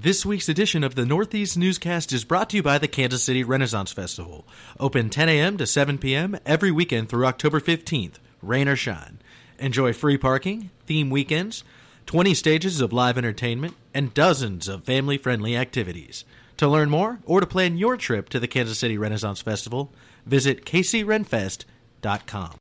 This week's edition of the Northeast Newscast is brought to you by the Kansas City Renaissance Festival. Open 10 a.m. to 7 p.m. every weekend through October 15th, rain or shine. Enjoy free parking, theme weekends, 20 stages of live entertainment, and dozens of family friendly activities. To learn more or to plan your trip to the Kansas City Renaissance Festival, visit kcrenfest.com.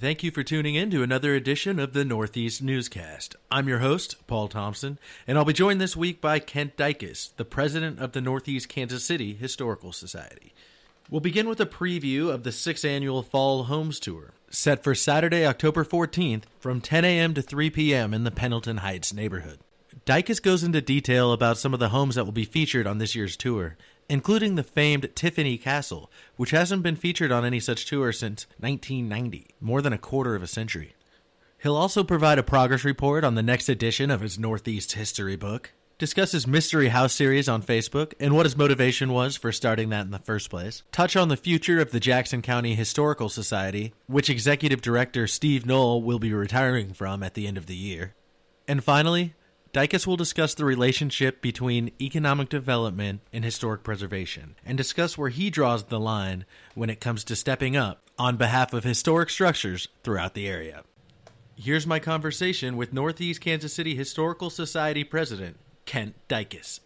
Thank you for tuning in to another edition of the Northeast Newscast. I'm your host, Paul Thompson, and I'll be joined this week by Kent Dykes, the president of the Northeast Kansas City Historical Society. We'll begin with a preview of the sixth annual Fall Homes Tour, set for Saturday, October 14th from 10 a.m. to 3 p.m. in the Pendleton Heights neighborhood. Dykes goes into detail about some of the homes that will be featured on this year's tour, including the famed Tiffany Castle, which hasn't been featured on any such tour since 1990, more than a quarter of a century. He'll also provide a progress report on the next edition of his Northeast history book, discuss his Mystery House series on Facebook and what his motivation was for starting that in the first place, touch on the future of the Jackson County Historical Society, which Executive Director Steve Noll will be retiring from at the end of the year, and finally, Dykes will discuss the relationship between economic development and historic preservation, and discuss where he draws the line when it comes to stepping up on behalf of historic structures throughout the area. Here's my conversation with Northeast Kansas City Historical Society President Kent Dykes.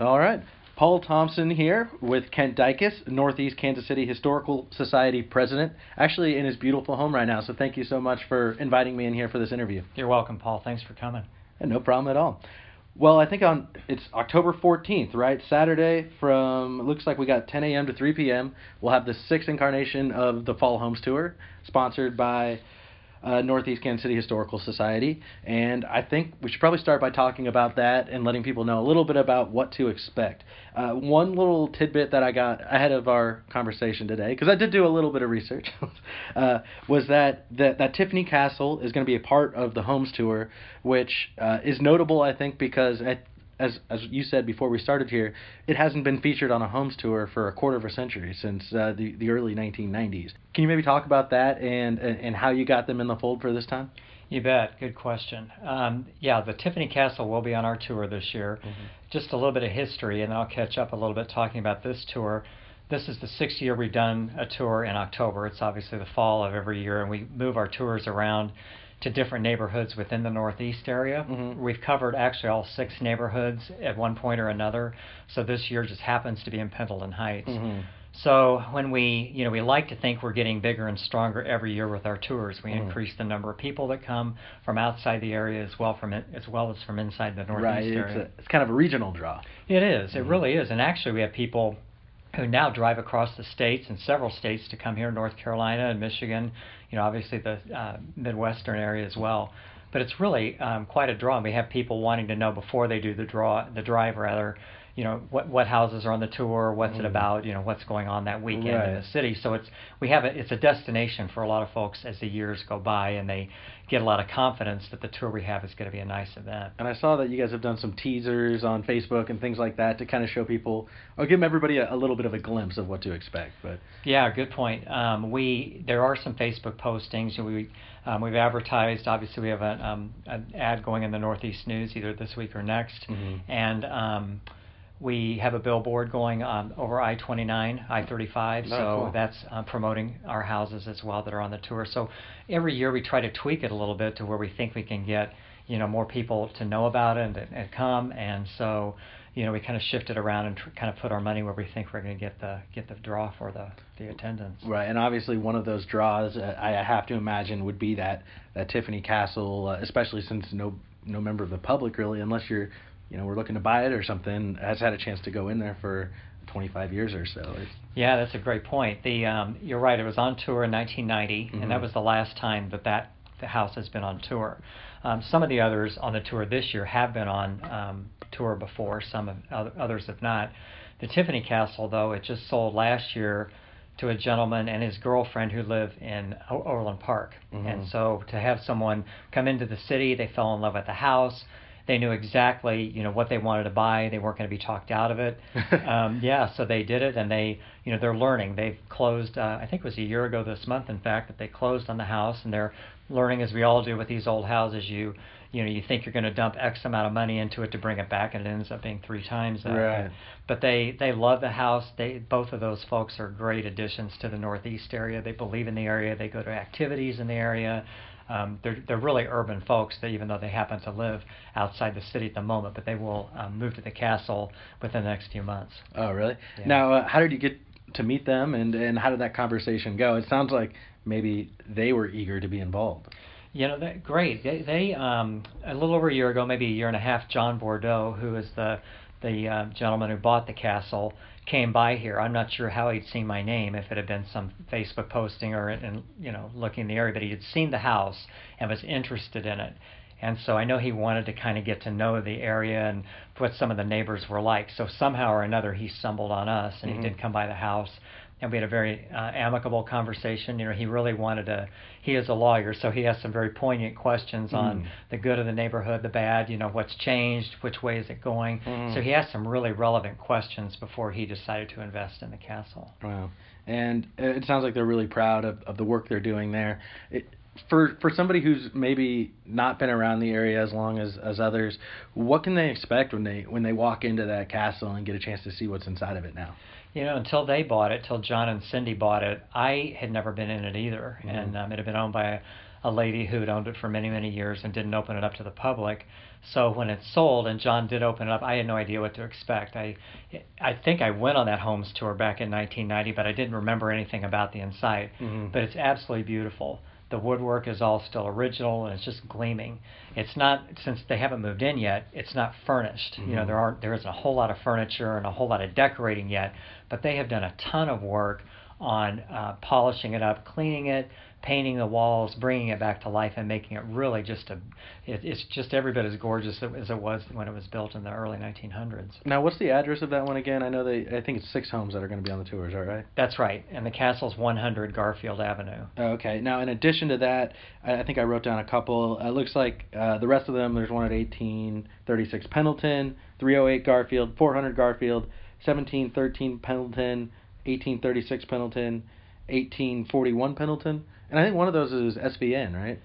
All right. Paul Thompson here with Kent Dykes, Northeast Kansas City Historical Society President, actually in his beautiful home right now. So thank you so much for inviting me in here for this interview. You're welcome, Paul. Thanks for coming. No problem at all. Well, I think on it's October 14th, right? Saturday from looks like we got 10 a.m. to 3 p.m. We'll have the sixth incarnation of the Fall Homes Tour, sponsored by uh, Northeast Kansas City Historical Society. And I think we should probably start by talking about that and letting people know a little bit about what to expect. Uh, one little tidbit that I got ahead of our conversation today, because I did do a little bit of research, uh, was that, that that Tiffany Castle is going to be a part of the Homes Tour, which uh, is notable, I think, because at as as you said before we started here, it hasn't been featured on a homes tour for a quarter of a century since uh, the the early 1990s. Can you maybe talk about that and, and and how you got them in the fold for this time? You bet. Good question. Um, yeah, the Tiffany Castle will be on our tour this year. Mm-hmm. Just a little bit of history, and I'll catch up a little bit talking about this tour. This is the sixth year we've done a tour in October. It's obviously the fall of every year, and we move our tours around to different neighborhoods within the Northeast area. Mm-hmm. We've covered actually all six neighborhoods at one point or another. So this year just happens to be in Pendleton Heights. Mm-hmm. So when we, you know, we like to think we're getting bigger and stronger every year with our tours. We mm. increase the number of people that come from outside the area as well from it, as well as from inside the northeast right. area. It's, a, it's kind of a regional draw. It is. It really is. And actually, we have people who now drive across the states and several states to come here, North Carolina and Michigan, you know, obviously the uh, Midwestern area as well. But it's really um, quite a draw. We have people wanting to know before they do the draw, the drive rather, you know what what houses are on the tour, what's mm. it about, you know what's going on that weekend right. in the city. So it's we have a, it's a destination for a lot of folks as the years go by, and they get a lot of confidence that the tour we have is going to be a nice event. And I saw that you guys have done some teasers on Facebook and things like that to kind of show people or give everybody a, a little bit of a glimpse of what to expect. But yeah, good point. Um, we there are some Facebook postings. We um, we've advertised. Obviously, we have a, um, an ad going in the Northeast News either this week or next, mm-hmm. and um, we have a billboard going um, over I-29, I-35, so cool. that's uh, promoting our houses as well that are on the tour. So every year we try to tweak it a little bit to where we think we can get you know more people to know about it and, and come, and so you know we kind of shift it around and tr- kind of put our money where we think we're going to get the get the draw for the the attendance. Right, and obviously one of those draws uh, I have to imagine would be that that Tiffany Castle, uh, especially since no no member of the public really, unless you're you know we're looking to buy it or something has had a chance to go in there for 25 years or so. Yeah, that's a great point. The um, you're right. It was on tour in 1990, mm-hmm. and that mm-hmm. was the last time that that the house has been on tour. Um, some of the others on the tour this year have been on um, tour before. Some have, others have not. The Tiffany Castle, though, it just sold last year to a gentleman and his girlfriend who live in Overland Park. Mm-hmm. And so to have someone come into the city, they fell in love with the house they knew exactly you know what they wanted to buy. They weren't going to be talked out of it. um, yeah, so they did it, and they you know they're learning. They've closed. Uh, I think it was a year ago this month, in fact, that they closed on the house, and they're learning as we all do with these old houses. You you know you think you're going to dump X amount of money into it to bring it back, and it ends up being three times that. Right. But they they love the house. They both of those folks are great additions to the Northeast area. They believe in the area. They go to activities in the area. Um, they're they're really urban folks. That even though they happen to live outside the city at the moment, but they will um, move to the castle within the next few months. Oh, really? Yeah. Now, uh, how did you get to meet them, and and how did that conversation go? It sounds like maybe they were eager to be involved. You know, that, great. They, they um, a little over a year ago, maybe a year and a half, John Bordeaux, who is the the uh, gentleman who bought the castle, came by here. I'm not sure how he'd seen my name, if it had been some Facebook posting or and you know looking in the area, but he had seen the house and was interested in it. And so I know he wanted to kind of get to know the area and what some of the neighbors were like. So somehow or another, he stumbled on us, and Mhm. he did come by the house and we had a very uh, amicable conversation. You know, he really wanted to. He is a lawyer, so he has some very poignant questions on Mm. the good of the neighborhood, the bad. You know, what's changed, which way is it going. Mhm. So he asked some really relevant questions before he decided to invest in the castle. Wow. And it sounds like they're really proud of, of the work they're doing there. It, for for somebody who's maybe not been around the area as long as, as others, what can they expect when they when they walk into that castle and get a chance to see what's inside of it now? You know, until they bought it, till John and Cindy bought it, I had never been in it either, Mhm. and um, it had been owned by a, a lady who had owned it for many, many years and didn't open it up to the public. So when it sold and John did open it up, I had no idea what to expect. I, I think I went on that homes tour back in 1990, but I didn't remember anything about the inside. Mhm. But it's absolutely beautiful. The woodwork is all still original and it's just gleaming. It's not since they haven't moved in yet. It's not furnished. You know Mhm. there aren't there isn't a whole lot of furniture and a whole lot of decorating yet, but they have done a ton of work on uh, polishing it up, cleaning it, painting the walls, bringing it back to life, and making it really just a. It, it's just every bit as gorgeous as it was when it was built in the early 1900s. Now, what's the address of that one again? I know they. I think it's six homes that are going to be on the tour. Is that right? That's right, and the castle's 100 Garfield Avenue. Okay. Now, in addition to that, I, I think I wrote down a couple. It looks like uh, the rest of them. There's one at 1836 Pendleton, 308 Garfield, 400 Garfield, 1713 Pendleton, 1836 Pendleton, 1841 Pendleton, and I think one of those is SVN, right?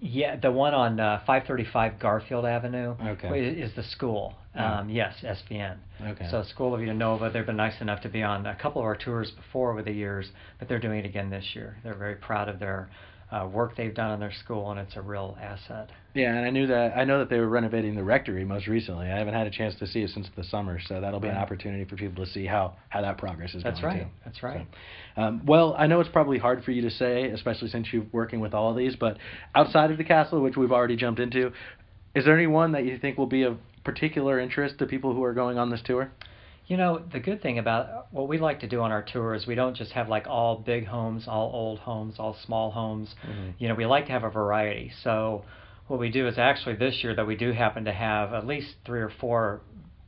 Yeah, the one on uh, 535 Garfield Avenue Okay. i- is the school. Oh. Um, yes, SVN. Okay. So Scuola Vita Nova, they've been nice enough to be on a couple of our tours before over the years, but they're doing it again this year. They're very proud of their uh, work they've done in their school, and it's a real asset. Yeah, and I knew that I know that they were renovating the rectory most recently. I haven't had a chance to see it since the summer, so that'll be an opportunity for people to see how how that progress is That's going right. too. That's right. So, um, well, I know it's probably hard for you to say, especially since you're working with all of these, but outside of the castle, which we've already jumped into, is there any one that you think will be of particular interest to people who are going on this tour? You know, the good thing about what we like to do on our tour is we don't just have like all big homes, all old homes, all small homes. Mhm. You know, we like to have a variety. So what we do is actually this year that we do happen to have at least three or four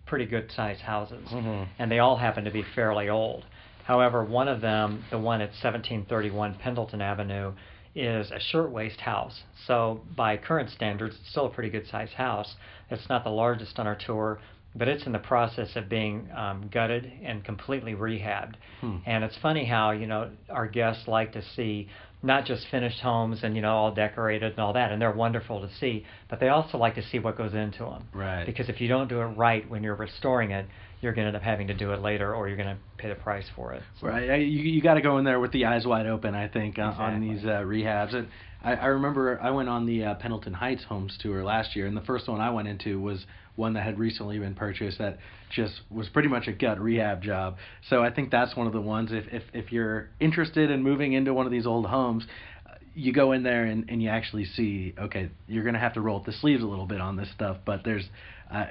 pretty good sized houses. Mhm. And they all happen to be fairly old. However, one of them, the one at 1731 Pendleton Avenue, is a shirtwaist house. So by current standards, it's still a pretty good sized house. It's not the largest on our tour, but it's in the process of being um, gutted and completely rehabbed. Hmm. And it's funny how you know our guests like to see not just finished homes and you know all decorated and all that, and they're wonderful to see, but they also like to see what goes into them. Right. Because if you don't do it right when you're restoring it, you're going to end up having to do it later, or you're going to pay the price for it. So- Right. You you got to go in there with the eyes wide open. I think on, on these uh, rehabs. And I, I remember I went on the uh, Pendleton Heights homes tour last year, and the first one I went into was one that had recently been purchased that just was pretty much a gut rehab job. So I think that's one of the ones. If if if you're interested in moving into one of these old homes. uh, You go in there and, and you actually see, okay, you're going to have to roll up the sleeves a little bit on this stuff, but there's, uh,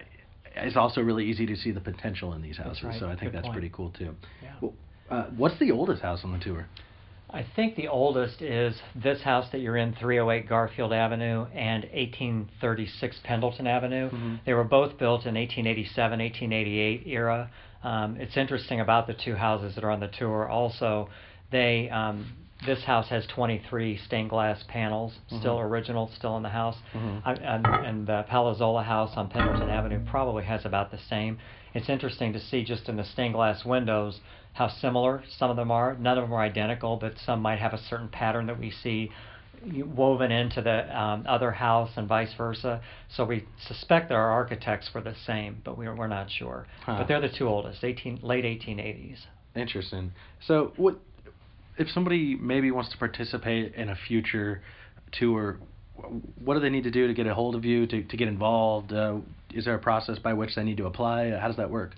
it's also really easy to see the potential in these houses. right. So I think Good that's point. pretty cool too. Yeah. Well, uh, what's the oldest house on the tour? I think the oldest is this house that you're in, 308 Garfield Avenue and 1836 Pendleton Avenue. Mhm. They were both built in 1887, 1888 era. Um, it's interesting about the two houses that are on the tour. Also, they um, this house has 23 stained glass panels, still Mhm. original, still in the house. Mhm. I, and, and the Palazola house on Pendleton Avenue probably has about the same. It's interesting to see just in the stained glass windows how similar some of them are. None of them are identical, but some might have a certain pattern that we see woven into the um, other house and vice versa. So we suspect that our architects were the same, but we're, we're not sure. Huh. But they're the two oldest, 18, late 1880s. Interesting. So, what if somebody maybe wants to participate in a future tour? What do they need to do to get a hold of you to to get involved? Uh, is there a process by which they need to apply? How does that work?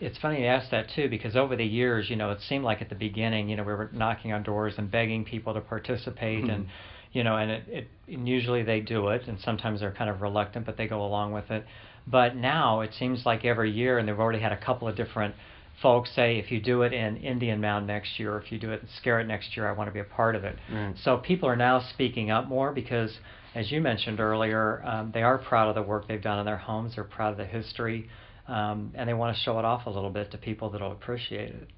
It's funny you ask that too, because over the years, you know, it seemed like at the beginning, you know, we were knocking on doors and begging people to participate, and Mhm. you know, and it, it and usually they do it, and sometimes they're kind of reluctant, but they go along with it. But now it seems like every year, and they've already had a couple of different folks say, if you do it in Indian Mound next year, or if you do it in Scarritt next year, I want to be a part of it. Right. So people are now speaking up more because, as you mentioned earlier, um, they are proud of the work they've done in their homes. They're proud of the history, um, and they want to show it off a little bit to people that'll appreciate it.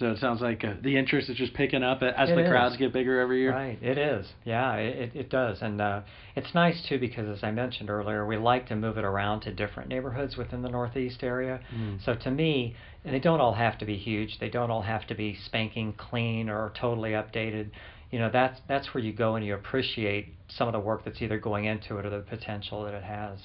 So it sounds like uh, the interest is just picking up as It the is. crowds get bigger every year. Right, it is. Yeah, it, it, it does. And uh, it's nice too because, as I mentioned earlier, we like to move it around to different neighborhoods within the Northeast area. Mm. So to me, and they don't all have to be huge. They don't all have to be spanking clean or totally updated. You know, that's that's where you go and you appreciate some of the work that's either going into it or the potential that it has.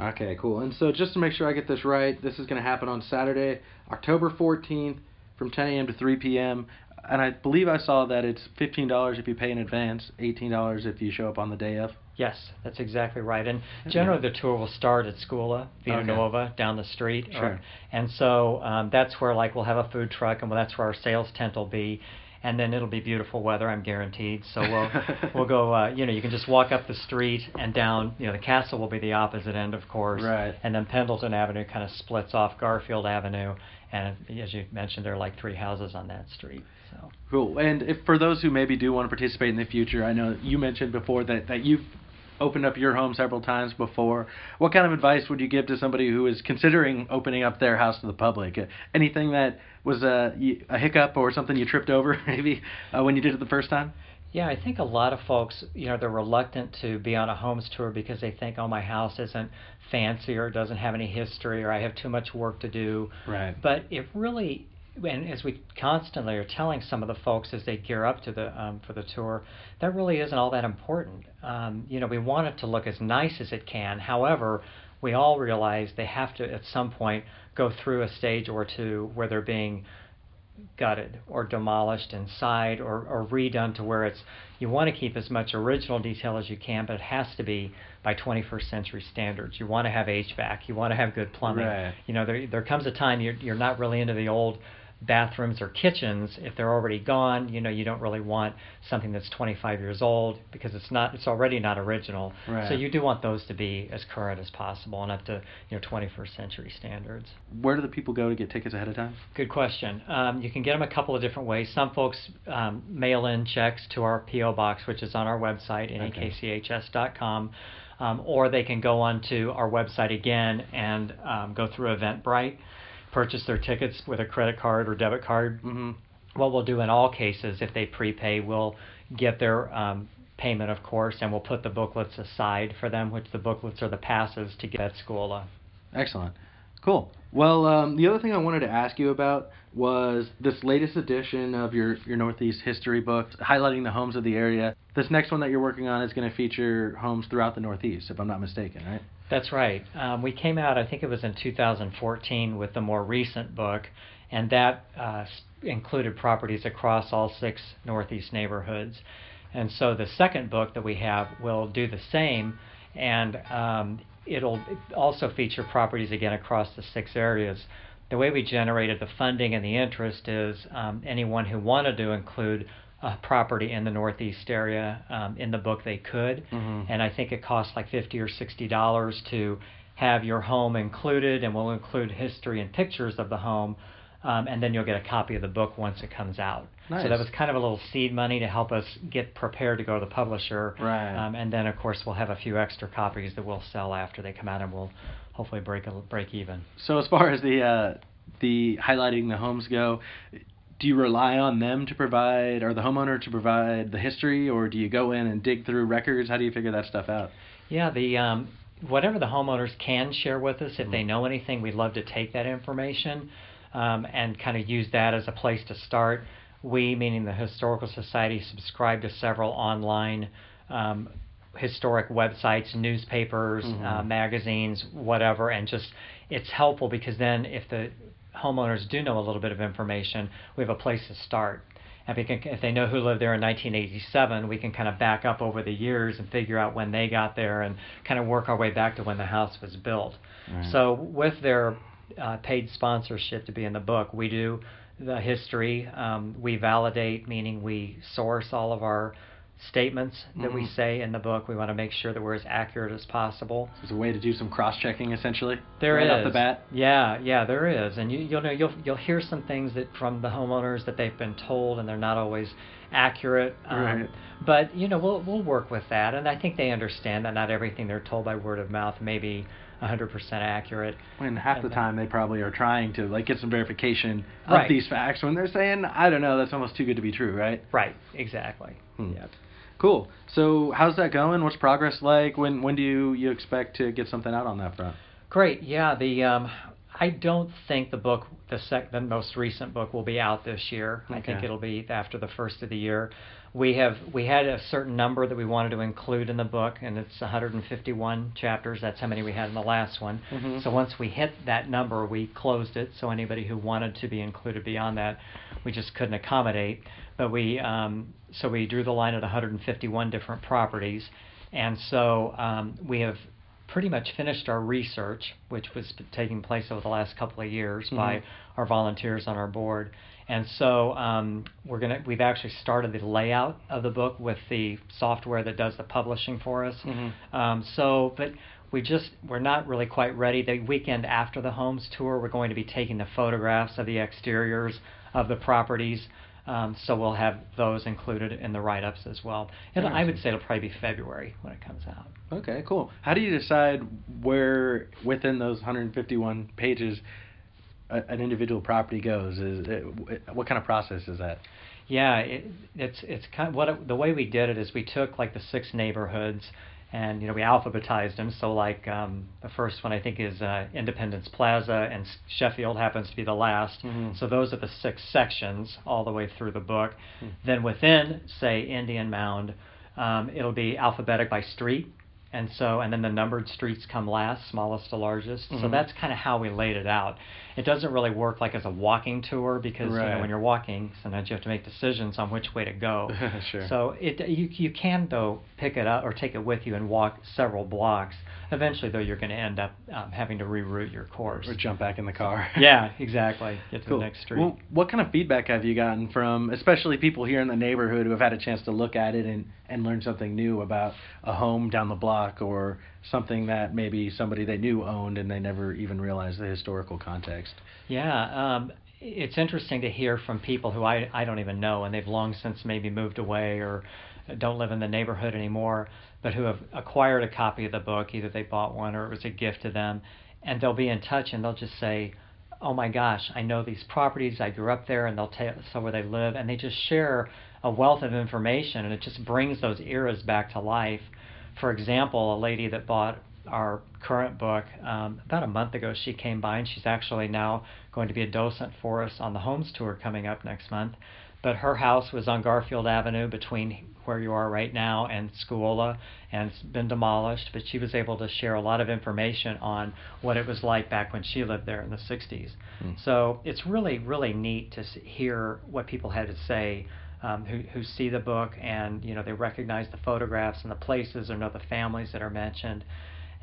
Okay, cool. And so just to make sure I get this right, this is going to happen on Saturday, October 14th from 10 a.m. to 3 p.m. And I believe I saw that it's $15 if you pay in advance, $18 if you show up on the day of. Yes, that's exactly right. And generally, the tour will start at Scuola, Vita Okay. Nova, down the street. or- and so um, that's where, like, we'll have a food truck, and that's where our sales tent will be. And then it'll be beautiful weather, I'm guaranteed. So we'll we'll go. Uh, you know, you can just walk up the street and down. You know, the castle will be the opposite end, of course. Right. And then Pendleton Avenue kind of splits off Garfield Avenue, and as you mentioned, there are like three houses on that street. So. Cool. And if for those who maybe do want to participate in the future, I know you mentioned before that, that you've opened up your home several times before. What kind of advice would you give to somebody who is considering opening up their house to the public? Anything that was a hiccup or something you tripped over maybe uh, when you did it the first time? Yeah, I think a lot of folks, you know, they're reluctant to be on a homes tour because they think, oh, my house isn't fancy or doesn't have any history or I have too much work to do. Right. But it really, and as we constantly are telling some of the folks as they gear up to the um, for the tour, that really isn't all that important. Um, you know, we want it to look as nice as it can. However, we all realize they have to at some point go through a stage or two where they're being gutted or demolished inside or, or redone to where it's you want to keep as much original detail as you can, but it has to be by 21st century standards. You want to have HVAC, you want to have good plumbing. Right. You know, there there comes a time you're you're not really into the old bathrooms or kitchens if they're already gone. You know, you don't really want something that's 25 years old because it's not it's already not original. Right. So you do want those to be as current as possible and up to you know 21st century standards. Where do the people go to get tickets ahead of time? Good question. Um, you can get them a couple of different ways. Some folks um, mail in checks to our PO box, which is on our website, Okay. nakchs.com, um, or they can go onto our website again and um, go through Eventbrite, purchase their tickets with a credit card or debit card. Mm-hmm. What we'll do in all cases, if they prepay, we'll get their um, payment, of course, and we'll put the booklets aside for them, which the booklets are the passes to get at Scuola. Excellent. Cool. Well, um, the other thing I wanted to ask you about was this latest edition of your, your Northeast history book, highlighting the homes of the area. This next one that you're working on is going to feature homes throughout the Northeast, if I'm not mistaken, right? That's right. Um, we came out, I think it was in 2014, with the more recent book, and that uh, included properties across all six Northeast neighborhoods. And so the second book that we have will do the same, and um, it'll also feature properties again across the six areas. The way we generated the funding and the interest is um, anyone who wanted to include a property in the Northeast area um, in the book they could, Mhm. and I think it costs like fifty or sixty dollars to have your home included, and we'll include history and pictures of the home, um, and then you'll get a copy of the book once it comes out. So that was kind of a little seed money to help us get prepared to go to the publisher. Right. Um, and then of course we'll have a few extra copies that we'll sell after they come out, and we'll hopefully break a, break even. So as far as the uh, the highlighting the homes go, do you rely on them to provide, or the homeowner to provide the history, or do you go in and dig through records? How do you figure that stuff out? Yeah, the um, whatever the homeowners can share with us, if Mhm. they know anything, we'd love to take that information um, and kind of use that as a place to start. We, meaning the Historical Society, subscribe to several online um, historic websites, newspapers, Mhm. uh, magazines, whatever, and just it's helpful because then if the homeowners do know a little bit of information, we have a place to start. And if, can, if they know who lived there in 1987, we can kind of back up over the years and figure out when they got there and kind of work our way back to when the house was built. Right. So, with their uh, paid sponsorship to be in the book, we do the history. Um, we validate, meaning we source all of our statements that we Mhm. say in the book. We want to make sure that we're as accurate as possible. There's a way to do some cross-checking, essentially. There right is. off the bat. Yeah, yeah, there is, and you, you'll know you'll you'll hear some things that from the homeowners that they've been told, and they're not always accurate. Um, Right. But you know, we'll we'll work with that, and I think they understand that not everything they're told by word of mouth may be 100% accurate. When half the time they probably are trying to like get some verification of Right. these facts when they're saying, I don't know, that's almost too good to be true, right? Right. Exactly. Hmm. Yep. Cool. So how's that going? What's progress like? When when do you, you expect to get something out on that front? Great. Yeah. The um, I don't think the book, the sec, the most recent book, will be out this year. Okay. I think it'll be after the first of the year. We have we had a certain number that we wanted to include in the book, and it's 151 chapters. That's how many we had in the last one. Mhm. So once we hit that number, we closed it. So anybody who wanted to be included beyond that, we just couldn't accommodate. But we um, so we drew the line at 151 different properties, and so um, we have pretty much finished our research, which was taking place over the last couple of years by Mhm. our volunteers on our board. And so um, we're gonna we've actually started the layout of the book with the software that does the publishing for us. Mhm. Um, so, but we just we're not really quite ready. The weekend after the homes tour, we're going to be taking the photographs of the exteriors of the properties. Um, so we'll have those included in the write-ups as well. And I would say it'll probably be February when it comes out. Okay, cool. How do you decide where within those 151 pages a, an individual property goes? Is it, what kind of process is that? Yeah, it, it's it's kind of what it, the way we did it is we took like the six neighborhoods and you know we alphabetized them. So like um, the first one I think is uh, Independence Plaza and Sheffield happens to be the last. Mhm. So those are the six sections all the way through the book. Hmm. Then within say Indian Mound, um, it'll be alphabetic by street. And so, and then the numbered streets come last, smallest to largest. So Mhm. that's kind of how we laid it out. It doesn't really work like as a walking tour because you know when you're walking, sometimes you have to make decisions on which way to go. Sure. So it you you can though pick it up or take it with you and walk several blocks. Eventually though you're going to end up um, having to reroute your course. Or jump back in the car. yeah, exactly. Get to Cool. the next street. Well, what kind of feedback have you gotten from, especially people here in the neighborhood who have had a chance to look at it and, and learn something new about a home down the block or something that maybe somebody they knew owned and they never even realized the historical context? Yeah, um, it's interesting to hear from people who I, I don't even know, and they've long since maybe moved away or don't live in the neighborhood anymore, but who have acquired a copy of the book. Either they bought one or it was a gift to them, and they'll be in touch and they'll just say, "Oh my gosh, I know these properties. I grew up there," and they'll tell us where they live, and they just share a wealth of information, and it just brings those eras back to life. For example, a lady that bought our current book um, about a month ago, she came by and she's actually now going to be a docent for us on the homes tour coming up next month. But her house was on Garfield Avenue between where you are right now and Scuola, and it's been demolished. But she was able to share a lot of information on what it was like back when she lived there in the 60s. Hmm. So it's really, really neat to hear what people had to say um, who, who see the book and you know they recognize the photographs and the places or know the families that are mentioned.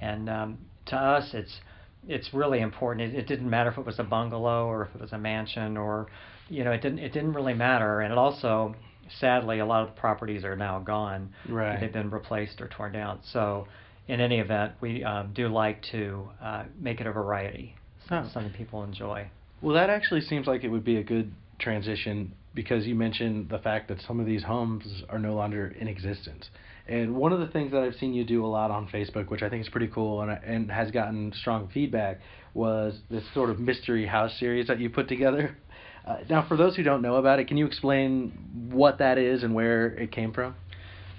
And um, to us, it's it's really important. It, it didn't matter if it was a bungalow or if it was a mansion or you know it didn't it didn't really matter. And it also sadly a lot of the properties are now gone. Right. They've been replaced or torn down. So in any event, we um, do like to uh, make it a variety, so Oh. something people enjoy. Well, that actually seems like it would be a good transition because you mentioned the fact that some of these homes are no longer in existence. And one of the things that I've seen you do a lot on Facebook, which I think is pretty cool and, and has gotten strong feedback, was this sort of mystery house series that you put together. Uh, now, for those who don't know about it, can you explain what that is and where it came from?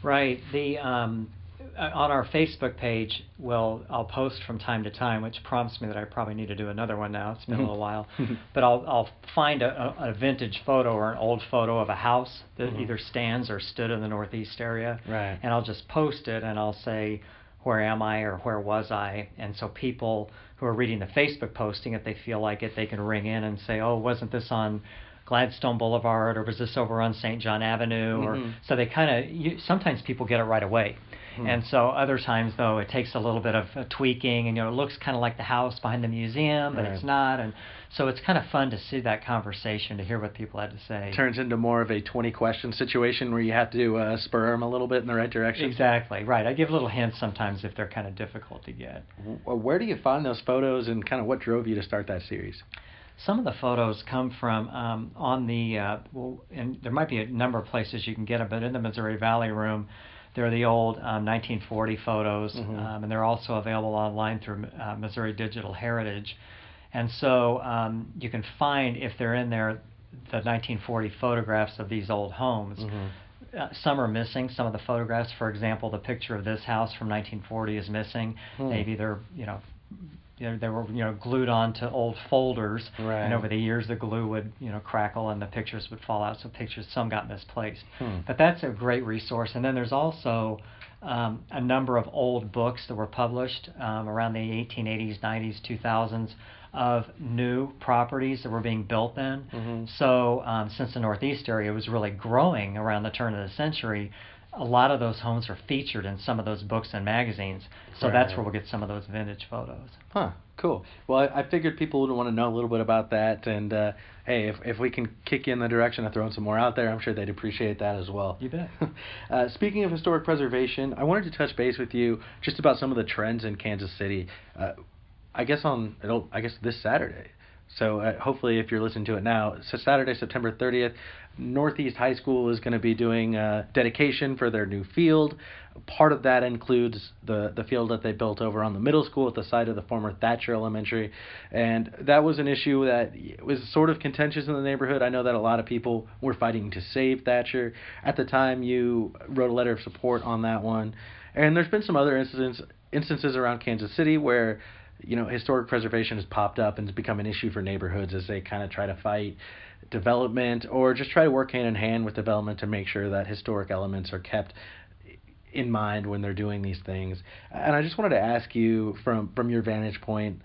Right. The um, on our Facebook page, well, I'll post from time to time, which prompts me that I probably need to do another one now. It's been a little while, but I'll I'll find a, a, a, vintage photo or an old photo of a house that mm-hmm. either stands or stood in the Northeast area, right. and I'll just post it and I'll say where am I or where was I, and so people who are reading the Facebook posting, if they feel like it, they can ring in and say, oh, wasn't this on Gladstone Boulevard or was this over on St. John Avenue? Mm-hmm. Or so they kind of sometimes people get it right away. Hmm. And so other times though it takes a little bit of uh, tweaking and you know it looks kind of like the house behind the museum but right. it's not and so it's kind of fun to see that conversation to hear what people had to say. Turns into more of a 20 question situation where you have to uh, spur them a little bit in the right direction. Exactly, right. I give little hints sometimes if they're kind of difficult to get. Where do you find those photos and kind of what drove you to start that series? Some of the photos come from um, on the uh, well, and there might be a number of places you can get them, but in the Missouri Valley Room, they're the old um, 1940 photos, mm-hmm. um, and they're also available online through uh, Missouri Digital Heritage. And so um, you can find, if they're in there, the 1940 photographs of these old homes. Mm-hmm. Uh, some are missing. Some of the photographs, for example, the picture of this house from 1940 is missing. Hmm. Maybe they're, you know, you know, they were you know glued onto old folders, right. and over the years the glue would you know crackle and the pictures would fall out. So pictures some got misplaced. Hmm. But that's a great resource. And then there's also um, a number of old books that were published um, around the 1880s, 90s, 2000s of new properties that were being built then. Mm-hmm. So um, since the Northeast area was really growing around the turn of the century, a lot of those homes are featured in some of those books and magazines. So right. that's where we'll get some of those vintage photos. Huh. Cool. Well, I, I figured people would want to know a little bit about that, and uh, hey, if if we can kick you in the direction of throwing some more out there, I'm sure they'd appreciate that as well. You bet. uh, speaking of historic preservation, I wanted to touch base with you just about some of the trends in Kansas City. Uh, I guess on it'll I guess this Saturday. So uh, hopefully, if you're listening to it now, so Saturday, September 30th, Northeast High School is going to be doing a dedication for their new field. Part of that includes the the field that they built over on the middle school at the site of the former Thatcher Elementary, and that was an issue that was sort of contentious in the neighborhood. I know that a lot of people were fighting to save Thatcher. At the time, you wrote a letter of support on that one, and there's been some other incidents instances around Kansas City where you know, historic preservation has popped up and has become an issue for neighborhoods as they kind of try to fight development or just try to work hand in hand with development to make sure that historic elements are kept in mind when they're doing these things. And I just wanted to ask you from from your vantage point,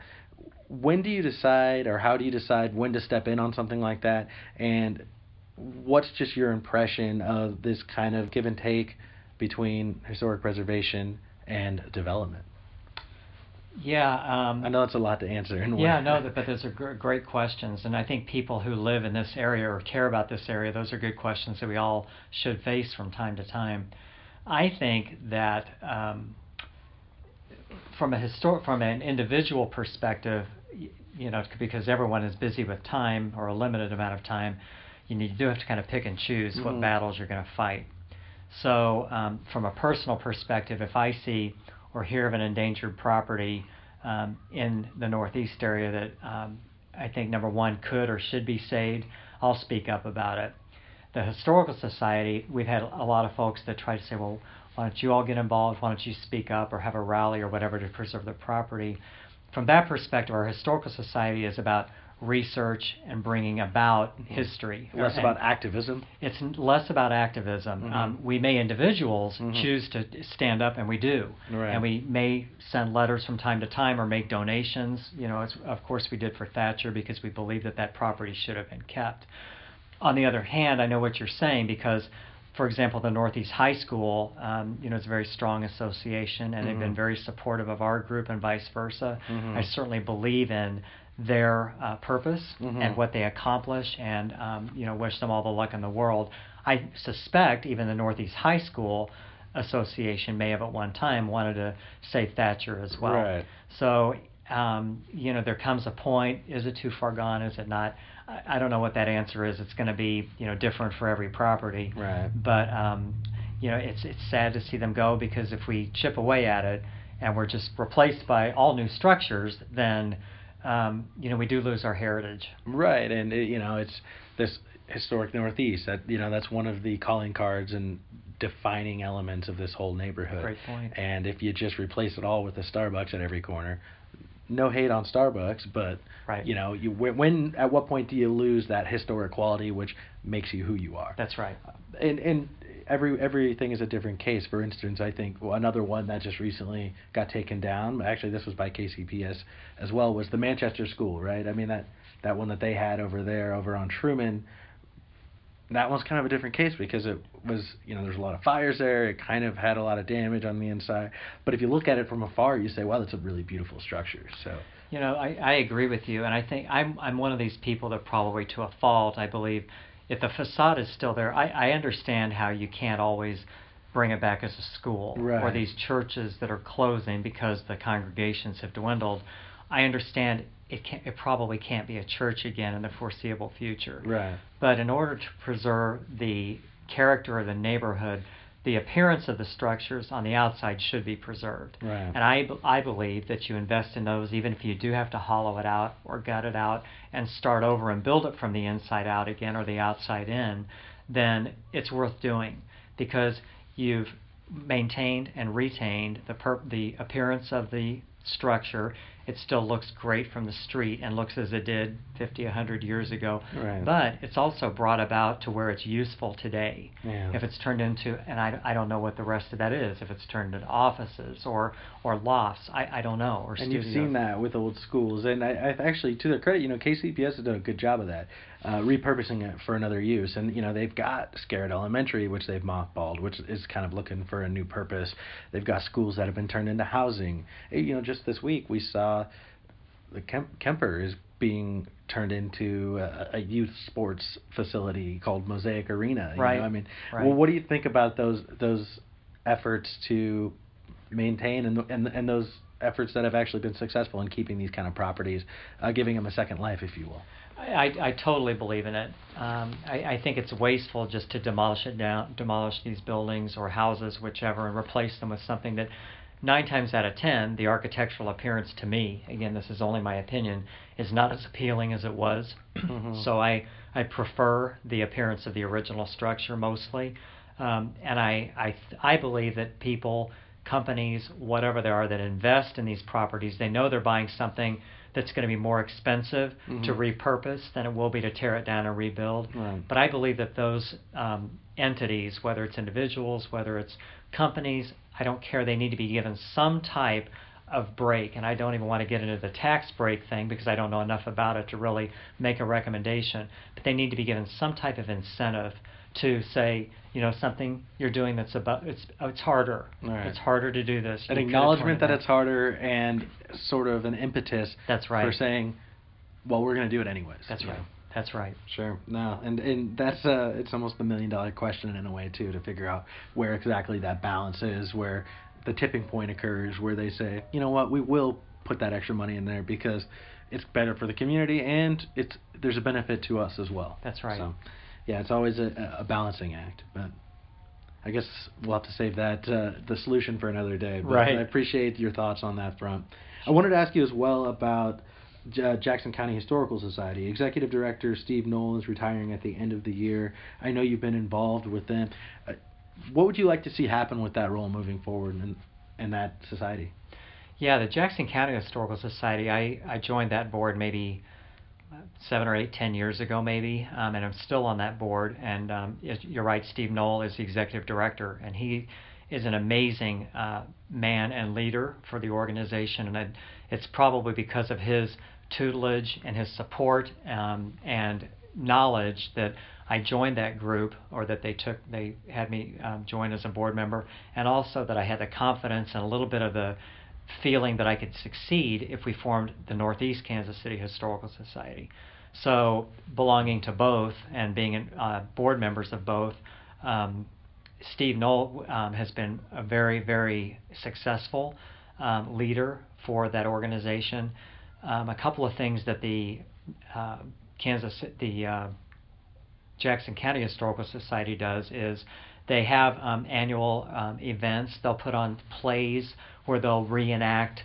when do you decide or how do you decide when to step in on something like that and what's just your impression of this kind of give and take between historic preservation and development? Yeah, um, I know it's a lot to answer. In yeah, no, but those are gr- great questions, and I think people who live in this area or care about this area, those are good questions that we all should face from time to time. I think that um, from a histor- from an individual perspective, you know, because everyone is busy with time or a limited amount of time, you need do have to kind of pick and choose mm-hmm. what battles you're going to fight. So, um, from a personal perspective, if I see or hear of an endangered property um, in the Northeast area that um, I think number one could or should be saved, I'll speak up about it. The Historical Society, we've had a lot of folks that try to say, well, why don't you all get involved? Why don't you speak up or have a rally or whatever to preserve the property? From that perspective, our Historical Society is about research and bringing about history. Less and about activism. It's less about activism. Mm-hmm. Um, we may individuals mm-hmm. choose to stand up, and we do. Right. And we may send letters from time to time or make donations. You know, of course we did for Thatcher because we believe that that property should have been kept. On the other hand, I know what you're saying because. For example, the Northeast High School, um, you know, is a very strong association, and mm-hmm. they've been very supportive of our group and vice versa. Mm-hmm. I certainly believe in their uh, purpose mm-hmm. and what they accomplish, and um, you know, wish them all the luck in the world. I suspect even the Northeast High School Association may have at one time wanted to save Thatcher as well. Right. So, um, you know, there comes a point: is it too far gone? Is it not? I, I don't know what that answer is. It's going to be, you know, different for every property. Right. But um, you know, it's it's sad to see them go because if we chip away at it and we're just replaced by all new structures, then um, you know, we do lose our heritage. Right, and it, you know, it's this historic Northeast. That you know that's one of the calling cards and defining elements of this whole neighborhood. Great point. And if you just replace it all with a Starbucks at every corner, no hate on Starbucks, but right. you know, you when, when at what point do you lose that historic quality which makes you who you are? That's right. And and every everything is a different case. For instance, I think another one that just recently got taken down. Actually, this was by KCPS as well. Was the Manchester School, right? I mean that that one that they had over there over on Truman. That one's kind of a different case because it was, you know, there's a lot of fires there. It kind of had a lot of damage on the inside. But if you look at it from afar, you say, wow, that's a really beautiful structure. So. You know, I, I agree with you, and I think I'm I'm one of these people that probably to a fault, I believe, if the facade is still there, I, I understand how you can't always bring it back as a school right. or these churches that are closing because the congregations have dwindled. I understand it can it probably can't be a church again in the foreseeable future. Right. But in order to preserve the character of the neighborhood, the appearance of the structures on the outside should be preserved. Right. And I, I believe that you invest in those even if you do have to hollow it out or gut it out and start over and build it from the inside out again or the outside in, then it's worth doing because you've maintained and retained the per- the appearance of the structure it still looks great from the street and looks as it did 50, 100 years ago. Right. But it's also brought about to where it's useful today. Yeah. If it's turned into, and I, I don't know what the rest of that is, if it's turned into offices or, or lofts, I, I don't know. Or and studios. you've seen that with old schools. And I, I actually, to their credit, you know, KCPS has done a good job of that, uh, repurposing it for another use. And, you know, they've got Scarritt Elementary, which they've mothballed, which is kind of looking for a new purpose. They've got schools that have been turned into housing. You know, just this week we saw the Kemp- Kemper is being turned into a, a, youth sports facility called Mosaic Arena. right. Know? I mean, right. well, what do you think about those those efforts to maintain and and and those efforts that have actually been successful in keeping these kind of properties, uh, giving them a second life, if you will? I, I totally believe in it. Um, I, I think it's wasteful just to demolish it down, demolish these buildings or houses, whichever, and replace them with something that nine times out of ten, the architectural appearance to me, again, this is only my opinion, is not as appealing as it was. Mm-hmm. So I, I prefer the appearance of the original structure mostly. Um, and I, I, I believe that people, companies, whatever they are that invest in these properties, they know they're buying something that's going to be more expensive mm-hmm. to repurpose than it will be to tear it down and rebuild. Right. But I believe that those um, entities, whether it's individuals, whether it's companies, I don't care. They need to be given some type of break. And I don't even want to get into the tax break thing because I don't know enough about it to really make a recommendation. But they need to be given some type of incentive to say, you know, something you're doing that's about it's it's harder. Right. It's harder to do this. An You acknowledgement that it's harder and sort of an impetus That's right. for saying, well, we're going to do it anyways. That's right. know? That's right. Sure. No, and and that's uh, it's almost the million dollar question in a way too to figure out where exactly that balance is, where the tipping point occurs, where they say, you know what, we will put that extra money in there because it's better for the community and it's there's a benefit to us as well. That's right. So, yeah, it's always a, a balancing act, but. I guess we'll have to save that uh, the solution for another day. But Right. I appreciate your thoughts on that front. I wanted to ask you as well about J- Jackson County Historical Society. Executive Director Steve Noll is retiring at the end of the year. I know you've been involved with them. Uh, what would you like to see happen with that role moving forward in, in that society? Yeah, the Jackson County Historical Society. I, I joined that board maybe uh, seven or eight, ten years ago, maybe, um, and I'm still on that board. And um, you're right, Steve Noll is the executive director, and he is an amazing uh, man and leader for the organization. And it's probably because of his tutelage and his support um, and knowledge that I joined that group, or that they took, they had me um, join as a board member, and also that I had the confidence and a little bit of the feeling that I could succeed if we formed the Northeast Kansas City Historical Society. So, belonging to both and being uh, board members of both, um, Steve Noll um, has been a very, very successful um, leader for that organization. Um, a couple of things that the uh, Kansas, the uh, Jackson County Historical Society does is they have um, annual um, events. They'll put on plays where they'll reenact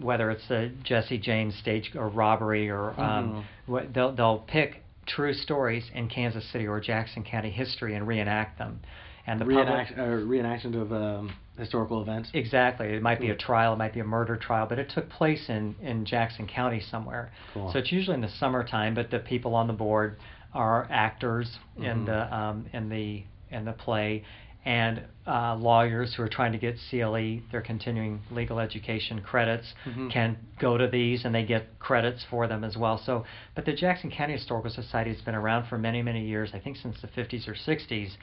whether it's the Jesse James stage or robbery or um, Mhm. what they'll they'll pick true stories in Kansas City or Jackson County history and reenact them. And the Reenact, public, uh, reenactions of um, historical events. Exactly. It might be a trial, it might be a murder trial, but it took place in, in Jackson County somewhere. Cool. So it's usually in the summertime, but the people on the board are actors in Mhm. the um, in the in the play, and uh, lawyers who are trying to get CLE, their continuing legal education credits, Mhm. can go to these and they get credits for them as well. So, but the Jackson County Historical Society has been around for many many years. I think since the 50s or 60s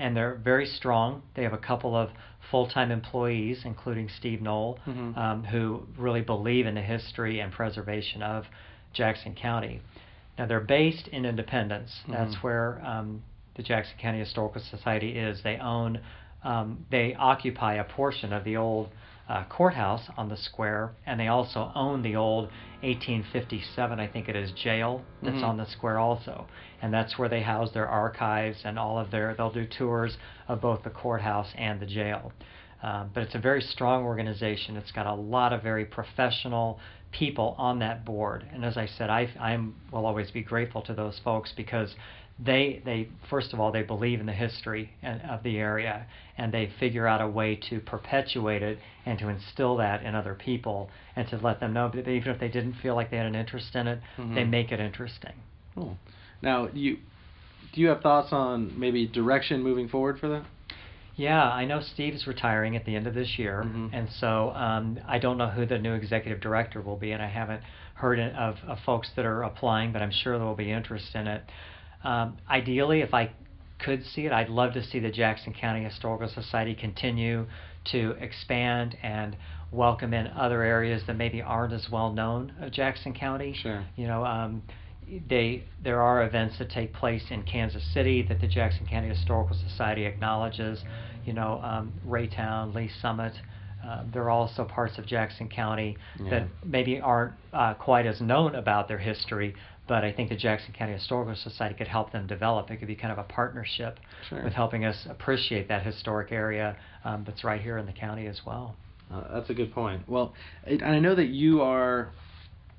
and they're very strong. They have a couple of full-time employees, including Steve Noll, Mhm. um, who really believe in the history and preservation of Jackson County. Now they're based in Independence. That's Mhm. where um, the Jackson County Historical Society is. They own, um, they occupy a portion of the old uh, courthouse on the square, and they also own the old 1857, I think it is, jail that's Mhm. on the square also, and that's where they house their archives and all of their. They'll do tours of both the courthouse and the jail. Um, but it's a very strong organization. It's got a lot of very professional people on that board, and as I said, I I'm will always be grateful to those folks because they they first of all they believe in the history and, of the area and they figure out a way to perpetuate it and to instill that in other people and to let them know that even if they didn't feel like they had an interest in it, they Mhm. make it interesting. Cool. Now, you do you have thoughts on maybe direction moving forward for that? Yeah, I know Steve's retiring at the end of this year, Mhm. and so um, I don't know who the new executive director will be, and I haven't heard of, of folks that are applying, but I'm sure there will be interest in it. Um, ideally, if I could see it, I'd love to see the Jackson County Historical Society continue to expand and welcome in other areas that maybe aren't as well known of Jackson County. Sure. You know, um, they there are events that take place in Kansas City that the Jackson County Historical Society acknowledges. You know, um, Raytown, Lee Summit. Uh, there are also parts of Jackson County Yeah. that maybe aren't uh, quite as known about their history, but I think the Jackson County Historical Society could help them develop. It could be kind of a partnership Sure. with helping us appreciate that historic area um, that's right here in the county as well. Uh, that's a good point. Well, it, and I know that you are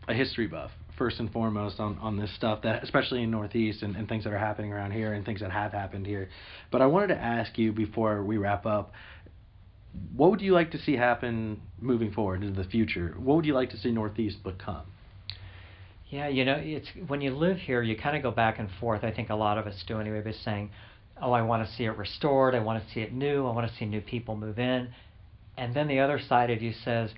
a history buff first and foremost on, on this stuff that especially in Northeast and, and things that are happening around here and things that have happened here. But I wanted to ask you before we wrap up, what would you like to see happen moving forward into the future? What would you like to see Northeast become? Yeah, you know, it's when you live here, you kind of go back and forth. I think a lot of us do anyway, by saying, "Oh, I want to see it restored. I want to see it new. I want to see new people move in." And then the other side of you says,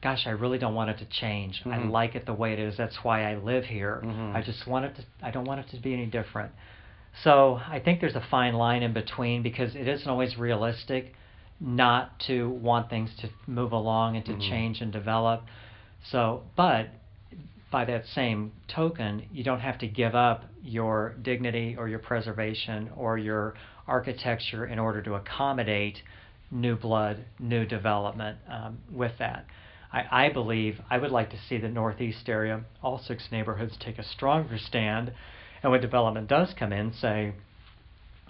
"Gosh, I really don't want it to change. I Mhm. like it the way it is. That's why I live here. Mhm. I just want it to. I don't want it to be any different." So I think there's a fine line in between because it isn't always realistic not to want things to move along and to Mhm. change and develop. So, but by that same token, you don't have to give up your dignity or your preservation or your architecture in order to accommodate new blood, new development um, with that. I, I believe I would like to see the Northeast area, all six neighborhoods, take a stronger stand, and when development does come in, say,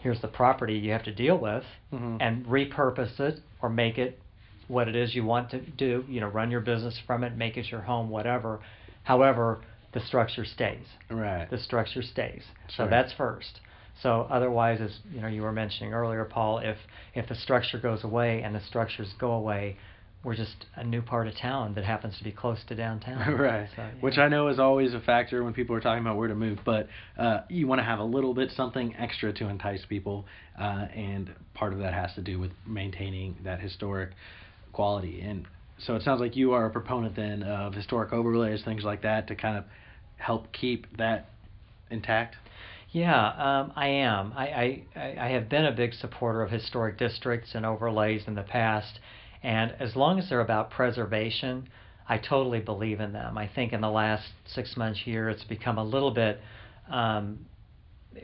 here's the property you have to deal with, Mhm. and repurpose it or make it what it is you want to do. You know, run your business from it, make it your home, whatever. However, the structure stays. Right. The structure stays. Sure. So that's first. So otherwise, as you know, you were mentioning earlier, Paul, if if the structure goes away and the structures go away, we're just a new part of town that happens to be close to downtown. right. So, Which. I know is always a factor when people are talking about where to move, but uh, you want to have a little bit something extra to entice people, uh, and part of that has to do with maintaining that historic quality. And so it sounds like you are a proponent then of historic overlays, things like that, to kind of help keep that intact. Yeah, um, I am. I, I, I have been a big supporter of historic districts and overlays in the past, and as long as they're about preservation, I totally believe in them. I think in the last six months, year, it's become a little bit, um,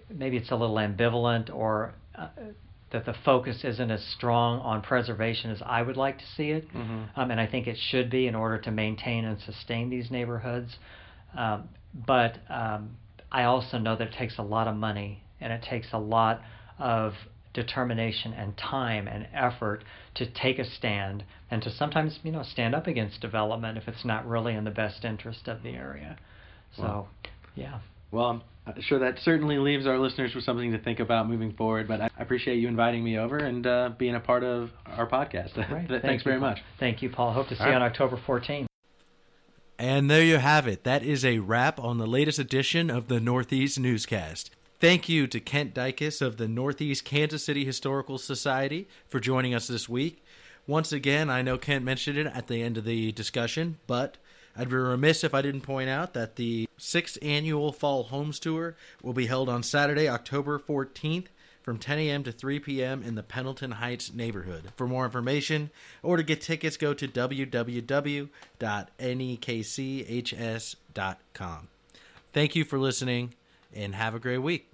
maybe it's a little ambivalent, or uh, that the focus isn't as strong on preservation as I would like to see it. Mhm. Um, and I think it should be in order to maintain and sustain these neighborhoods. Um, but um, I also know that it takes a lot of money and it takes a lot of determination and time and effort to take a stand and to sometimes you know stand up against development if it's not really in the best interest of the area. So, Wow. yeah. Well, I'm sure that certainly leaves our listeners with something to think about moving forward. But I appreciate you inviting me over and uh, being a part of our podcast. Right. Thanks Thank very you, much. Thank you, Paul. Hope to see All you on. October 14th. And there you have it. That is a wrap on the latest edition of the Northeast Newscast. Thank you to Kent Dykes of the Northeast Kansas City Historical Society for joining us this week. Once again, I know Kent mentioned it at the end of the discussion, but I'd be remiss if I didn't point out that the sixth annual Fall Homes Tour will be held on Saturday, October 14th from 10 a.m. to 3 p.m. in the Pendleton Heights neighborhood. For more information or to get tickets, go to www.nekchs.com. Thank you for listening and have a great week.